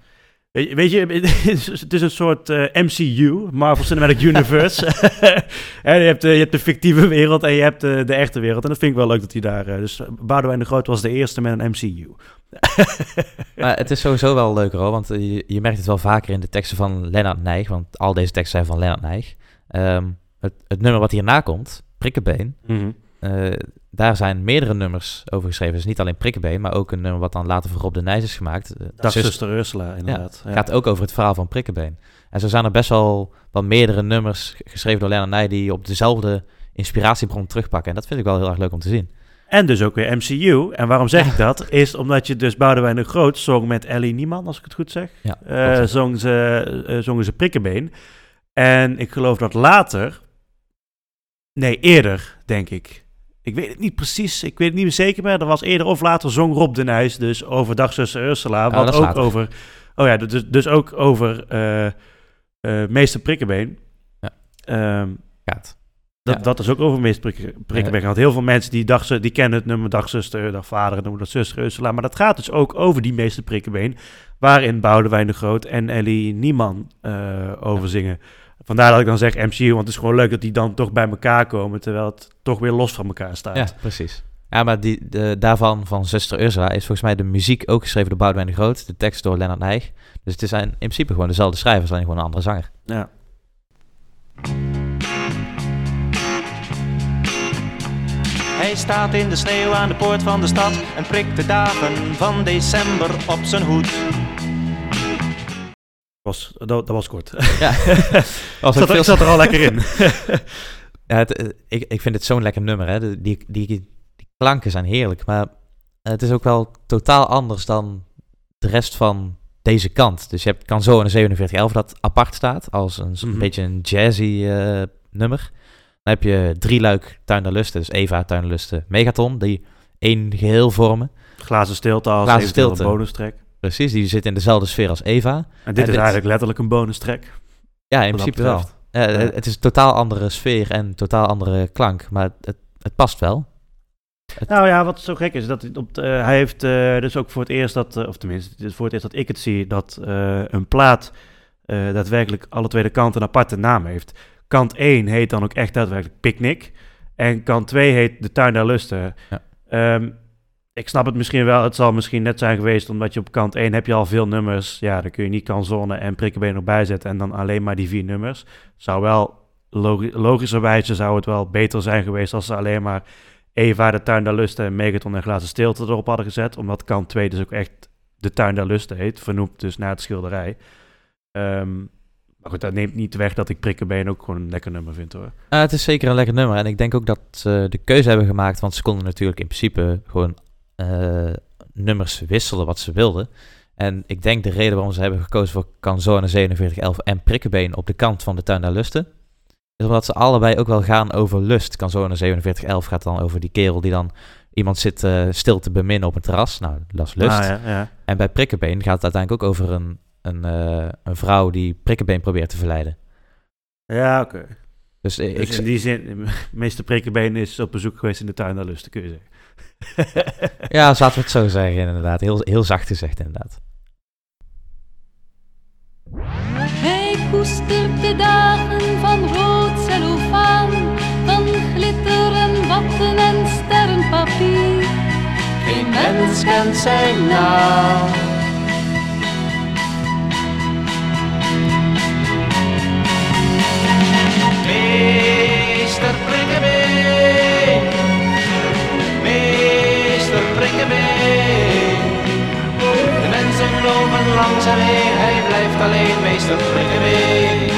Weet je- <laughs> het is een soort eh, MCU, Marvel Cinematic <laughs> Universe. <laughs> en je hebt, de, je hebt de fictieve wereld en je hebt de, de echte wereld. En dat vind ik wel leuk dat hij daar... eh, dus Boudewijn de Groot was de eerste met een MCU. Maar het is sowieso wel leuker hoor, want eh, je, je merkt het wel vaker in de teksten van Lennart Nijg, want al deze teksten zijn van Lennart Nijg. Ehm, het, het nummer wat hierna komt, Prikkenbeen, Mhm. eh, daar zijn meerdere nummers over geschreven. Dus niet alleen Prikkenbeen, maar ook een nummer wat dan later voor Rob de Nijs is gemaakt. Eh, Dag Zus- zuster Ursula, inderdaad. Ja. gaat ook over het verhaal van Prikkenbeen. En zo zijn er best wel, wel meerdere nummers geschreven door Lennart Nijg die op dezelfde inspiratiebron terugpakken. En dat vind ik wel heel erg leuk om te zien. En dus ook weer MCU. En waarom zeg ik dat? Is omdat je dus Boudewijn de Groot zong met Ellie Nieman, als ik het goed zeg. Ja, Eh, klopt. zong ze, zongen ze Prikkenbeen. En ik geloof dat later... Nee, eerder, denk ik. Ik weet het niet precies, ik weet het niet meer zeker, maar er was eerder of later zong Rob de Nijs dus over Dagzuster Ursula. Ja, wat ook later. over... Oh ja, dus, dus ook over eh, eh, Meester Prikkenbeen. Ja. Ehm, dat, Ja. dat is ook over Meester Prik- Prikkenbeen. Want heel veel mensen die, dagzu- die kennen het nummer Dagzuster, Dagvader, noemen dat zuster Ursula. Maar dat gaat dus ook over die Meester Prikkenbeen. Waarin Boudewijn de Groot en Ellie Nieman eh, over zingen. Vandaar dat ik dan zeg MCU, want het is gewoon leuk dat die dan toch bij elkaar komen. Terwijl het toch weer los van elkaar staat. Ja, precies. Ja, maar die, de, daarvan, van Zuster Ursula, is volgens mij de muziek ook geschreven door Boudewijn de Groot. De tekst door Lennart Nijg. Dus het zijn in principe gewoon dezelfde schrijvers, alleen gewoon een andere zanger. Ja. Hij staat in de sneeuw aan de poort van de stad en prikt de dagen van december op zijn hoed. Was, dat, dat was kort. Ja, <laughs> Ik zat, er- ik zat er al lekker in. <laughs> Ja, het, eh, ik, ik vind het zo'n lekker nummer. Hè. Die, die, die, klanken zijn heerlijk, maar het is ook wel totaal anders dan de rest van deze kant. Dus je hebt Canzo en de 4711 dat apart staat als een, Mhm. beetje een jazzy eh, nummer. Dan heb je drie luik Tuin der Lusten, dus Eva, Tuin der Lusten, Megaton, die één geheel vormen. Glazen stilte als Glazen een stilte. bonus track. Precies, die zit in dezelfde sfeer als Eva. En dit En is dit- eigenlijk letterlijk een bonus track. Ja, in principe wel. Eh, Ja. Het is een totaal andere sfeer en totaal andere klank, maar het, het past wel. Het- Nou ja, wat zo gek is, dat hij op de- hij heeft eh, dus ook voor het eerst dat, eh, of tenminste, voor het eerst dat ik het zie, dat eh, een plaat eh, daadwerkelijk alle twee de kanten een aparte naam heeft. Kant 1 heet dan ook echt daadwerkelijk Picnic. En kant 2 heet De Tuin der Lusten. Ja. Ehm, ik snap het misschien wel. Het zal misschien net zijn geweest omdat je op kant 1 heb je al veel nummers. Ja, dan kun je niet Canzone en Prikkenbeen erbij zetten en dan alleen maar die vier nummers. Zou wel, logi logischerwijze zou het wel beter zijn geweest als ze alleen maar Eva, De Tuin der Lusten en Megaton en Glazen Stilte erop hadden gezet. Omdat kant 2 dus ook echt De Tuin der Lusten heet. Vernoemd dus naar het schilderij. Ehm, maar goed, dat neemt niet weg dat ik Prikkenbeen ook gewoon een lekker nummer vind hoor. Uh, het is zeker een lekker nummer. En ik denk ook dat ze de keuze hebben gemaakt. Want ze konden natuurlijk in principe gewoon uh, nummers wisselen wat ze wilden. En ik denk de reden waarom ze hebben gekozen voor Canzone 4711 en Prikkenbeen op de kant van de Tuin der Lusten. Is omdat ze allebei ook wel gaan over lust. Canzone 4711 gaat dan over die kerel die dan iemand zit uh, stil te beminnen op een terras. Nou, dat is lust. Ah, ja, ja. En bij Prikkenbeen gaat het uiteindelijk ook over een, een, uh, een vrouw die Prikkenbeen probeert te verleiden. Ja, oké. Okay. Dus, dus ik, in die zin, <laughs> meester Prikkenbeen is op bezoek geweest in de tuin der lusten, kun je zeggen. <laughs> ja, laten we het zo zeggen inderdaad. Heel, heel zacht gezegd inderdaad. Hij koestert de dagen van rood cellofaan, van glitter en watten en sterrenpapier. Geen mens kent zijn naam. Prikkebeen.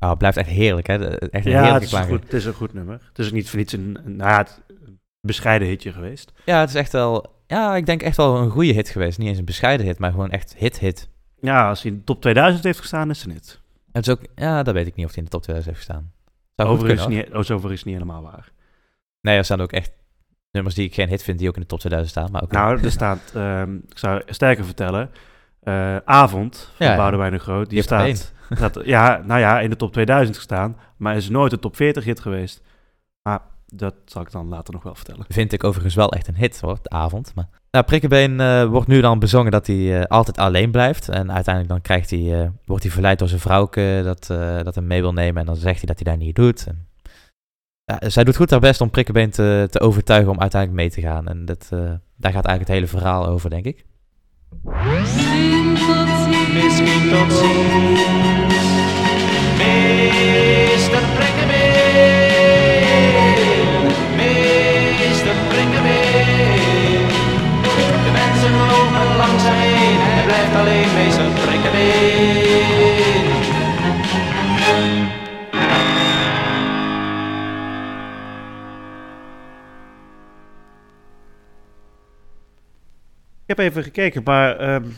Oh, het blijft echt heerlijk, hè? Echt een ja, heerlijke het is, goed, het is een goed nummer. Het is ook niet voor niets een, een, nou ja, het, een bescheiden hitje geweest. Ja, het is echt wel... Ja, ik denk echt wel een goede hit geweest. Niet eens een bescheiden hit, maar gewoon echt hit-hit. Ja, als hij in de top 2000 heeft gestaan, is het niet. Het is ook... Ja, dat weet ik niet of hij in de top 2000 heeft gestaan. Zou Overigens kunnen, niet, oh, zover is niet helemaal waar. Nee, er staan ook echt nummers die ik geen hit vind, die ook in de top 2000 staan. Maar ook nou, er staat, um, ik zou sterker vertellen, uh, Avond van ja, Boudewijn de Groot. Die, staat, staat, <laughs> ja, nou ja, in de top 2000 gestaan, maar is nooit een top 40 hit geweest. Maar dat zal ik dan later nog wel vertellen. Vind ik overigens wel echt een hit hoor, de avond. Maar... Nou, Prikkenbeen uh, wordt nu dan bezongen dat hij uh, altijd alleen blijft. En uiteindelijk dan krijgt hij, uh, wordt hij verleid door zijn vrouwke dat, dat hem mee wil nemen. En dan zegt hij dat hij dat niet doet. En, zij doet goed haar best om Prikkenbeen te, te overtuigen om uiteindelijk mee te gaan. En dat, daar gaat eigenlijk het hele verhaal over, denk ik. Misschien tot ziens. Meester Prikkenbeen. Meester Prikkenbeen. De mensen lopen langs hem heen. Hij blijft alleen meester Prikkenbeen. Heb even gekeken, maar um,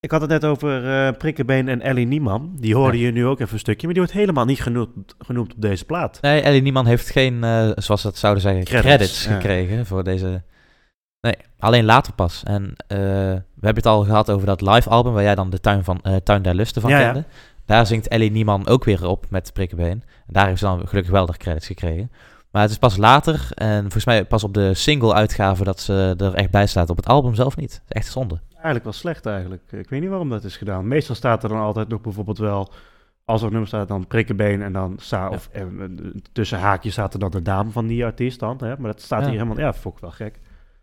ik had het net over uh, Prikkenbeen en Ellie Nieman. Die hoorde ja. je nu ook even een stukje, maar die wordt helemaal niet genoemd, genoemd op deze plaat. Nee, Ellie Nieman heeft geen, uh, zoals dat zouden zeggen, credits, credits ja. gekregen voor deze... Nee, alleen later pas. En uh, we hebben het al gehad over dat live album, waar jij dan de Tuin, van, tuin der Lusten van ja, kende. Daar zingt Ellie Nieman ook weer op met Prikkenbeen. En daar heeft ze dan gelukkig wel de credits gekregen. Maar het is pas later, en volgens mij pas op de single-uitgave, dat ze er echt bij staat. Op het album zelf niet. Dat is echt zonde. Eigenlijk wel slecht eigenlijk. Ik weet niet waarom dat is gedaan. Meestal staat er dan altijd nog bijvoorbeeld wel, als er een nummer staat, dan prikkenbeen en dan sta, ja. of eh, tussen haakjes staat er dan de naam van die artiest dan. Hè? Maar dat staat ja. hier helemaal, ja, ik wel gek.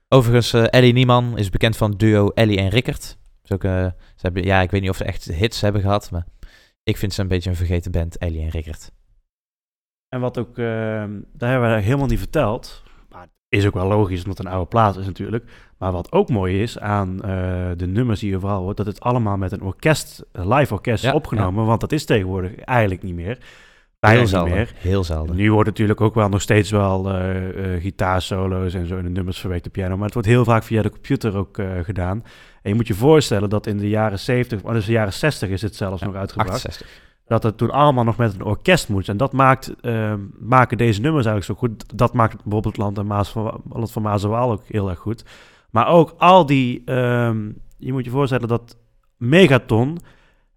Overigens, uh, Ellie Nieman is bekend van duo Ellie en Rickert. Dus ook, uh, ze hebben, ja, ik weet niet of ze echt hits hebben gehad, maar ik vind ze een beetje een vergeten band, Ellie en Rickert. En wat ook, uh, daar hebben we helemaal niet verteld. Maar is ook wel logisch, omdat het een oude plaat is natuurlijk. Maar wat ook mooi is aan uh, de nummers die je vooral hoort, dat het allemaal met een orkest, een live orkest ja, opgenomen. Ja. Want dat is tegenwoordig eigenlijk niet meer. bijna heel zelden. meer. Heel zelden. Nu wordt natuurlijk ook wel nog steeds wel eh eh, gitaarsolo's en zo in de nummers verwerkt op piano. Maar het wordt heel vaak via de computer ook eh, gedaan. En je moet je voorstellen dat in de jaren 70, maar dus de jaren 60 is het zelfs nog uitgebracht. 68. Dat het toen allemaal nog met een orkest moest. En dat maakt, eh, maken deze nummers eigenlijk zo goed. Dat maakt bijvoorbeeld Land, en Maas van, Land van Maas en Waal ook heel erg goed. Maar ook al die, ehm, je moet je voorstellen dat Megaton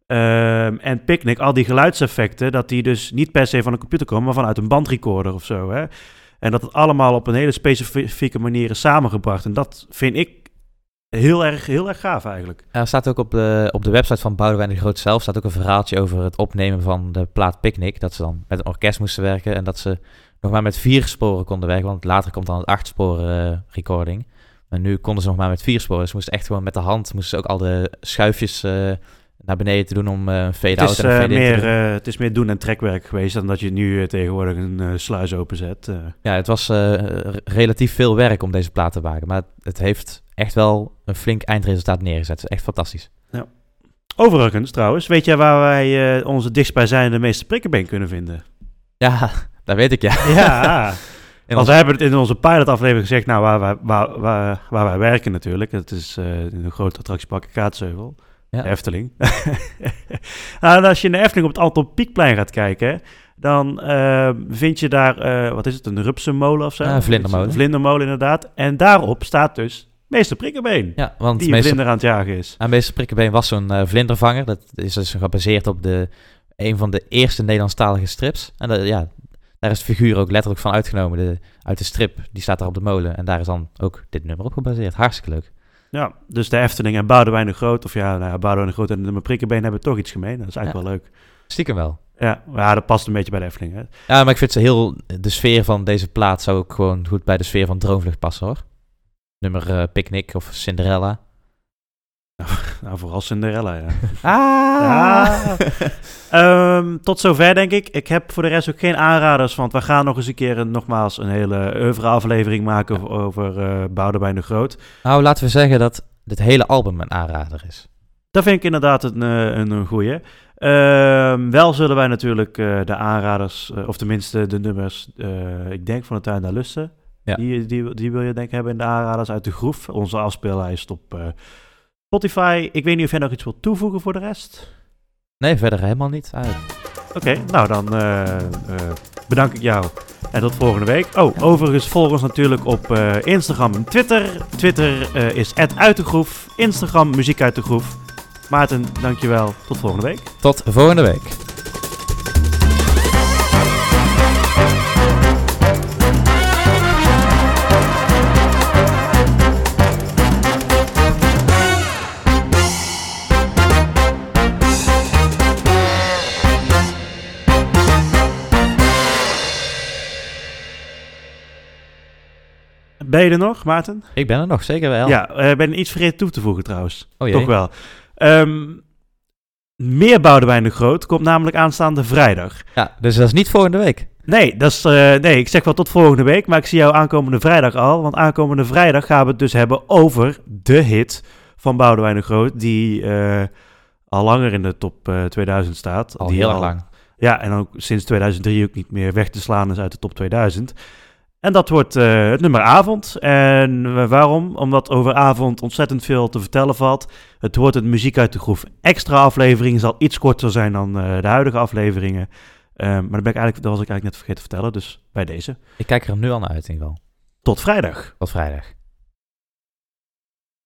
ehm, en Picnic, al die geluidseffecten, dat die dus niet per se van een computer komen, maar vanuit een bandrecorder of zo. Hè? En dat het allemaal op een hele specifieke manier is samengebracht. En dat vind ik heel erg, heel erg gaaf eigenlijk. Er staat ook op de, op de website van Boudewijn de Groot zelf staat ook een verhaaltje over het opnemen van de plaat Picnic. Dat ze dan met een orkest moesten werken en dat ze nog maar met vier sporen konden werken. Want later komt dan het acht sporen eh, recording. Maar nu konden ze nog maar met vier sporen. Dus ze moesten echt gewoon met de hand moesten ze ook al de schuifjes eh, naar beneden te doen om eh, een fade Het out is, en eh, fade in te doen. eh, het is meer doen en trekwerk geweest dan dat je nu eh, tegenwoordig een eh, sluis openzet. eh. Ja, het was eh, relatief veel werk om deze plaat te maken. Maar het heeft echt wel een flink eindresultaat neergezet. Is echt fantastisch. Overigens trouwens, weet jij waar wij eh, onze dichtstbijzijnde meeste prikkenbeen kunnen vinden? Ja, <laughs> dat weet ik ja. Ja, <laughs> want we hebben het in onze pilotaflevering gezegd, nou, waar, wij- waar, waar, waar wij werken natuurlijk. Dat is eh, in een grote attractiepark Kaatsheuvel, Ja. de Efteling. <laughs> nou, en als je in de Efteling op het Anton Pieckplein gaat kijken, dan eh, vind je daar, wat is het, een rupsenmolen of zo? Ja, een vlindermolen. Een vlindermolen inderdaad. En daarop staat dus meester Prikkenbeen, ja, want die meester, vlinder aan het jagen is. aan meester Prikkenbeen was zo'n eh, vlindervanger. Dat is dus gebaseerd op de, een van de eerste Nederlandstalige strips. En dat, ja, daar is de figuur ook letterlijk van uitgenomen. De, uit de strip, die staat daar op de molen. En daar is dan ook dit nummer op gebaseerd. Hartstikke leuk. Ja, dus de Efteling en Boudewijn de Groot, of ja, nou ja Boudewijn de Groot en de Prikkenbeen hebben toch iets gemeen. Dat is eigenlijk wel leuk. Stiekem wel. Ja, maar ja, dat past een beetje bij de Efteling. Hè? Ja, maar ik vind ze heel... De sfeer van deze plaat zou ook gewoon goed bij de sfeer van Droomvlucht passen, hoor. Nummer eh Picnic of Cinderella. <laughs> Nou, vooral Cinderella, ja. <laughs> Ah! <laughs> Ehm, tot zover, denk ik. Ik heb voor de rest ook geen aanraders, want we gaan nog eens een keer een, nogmaals een hele oeuvre-aflevering maken over, over eh, Boudewijn de Groot. nou, laten we zeggen dat dit hele album een aanrader is. Dat vind ik inderdaad een, eh, een, een goeie. Ehm, wel zullen wij natuurlijk de aanraders, of tenminste de nummers, ik denk van de tuin naar lusten. Ja. Die, die, die wil je denk ik hebben in de aanraders uit de groef. Onze afspeellijst op eh, Spotify. Ik weet niet of jij nog iets wilt toevoegen voor de rest. Nee, verder helemaal niet. Oké, nou dan eh, eh, bedank ik jou. En tot volgende week. Oh, overigens volg ons natuurlijk op Instagram en Twitter. Twitter is uit de groef. Instagram muziek uit de groef. Maarten, dankjewel. Tot volgende week. tot volgende week. Ben je er nog, Maarten? Ik ben er nog, zeker wel. Ja, eh, ben iets vergeten toe te voegen trouwens. Oh jee. Toch wel. Ehm, meer Boudewijn de Groot komt namelijk aanstaande vrijdag. Ja, dus dat is niet volgende week. Nee, dat is, eh, nee, ik zeg wel tot volgende week, maar ik zie jou aankomende vrijdag al. Want aankomende vrijdag gaan we het dus hebben over de hit van Boudewijn de Groot, die eh, al langer in de top eh, 2000 staat. Al die heel lang. Ja, en ook sinds 2003 ook niet meer weg te slaan is uit de top 2000. En dat wordt eh, het nummer Avond. En eh, waarom? Omdat over Avond ontzettend veel te vertellen valt. Het wordt een muziek uit de groef extra aflevering. Zal iets korter zijn dan eh, de huidige afleveringen. Maar dat, ben ik eigenlijk, dat was ik eigenlijk net vergeten te vertellen. Dus bij deze. Ik kijk er nu al naar uit in ieder geval. Tot vrijdag. Tot vrijdag.